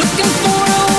Looking for a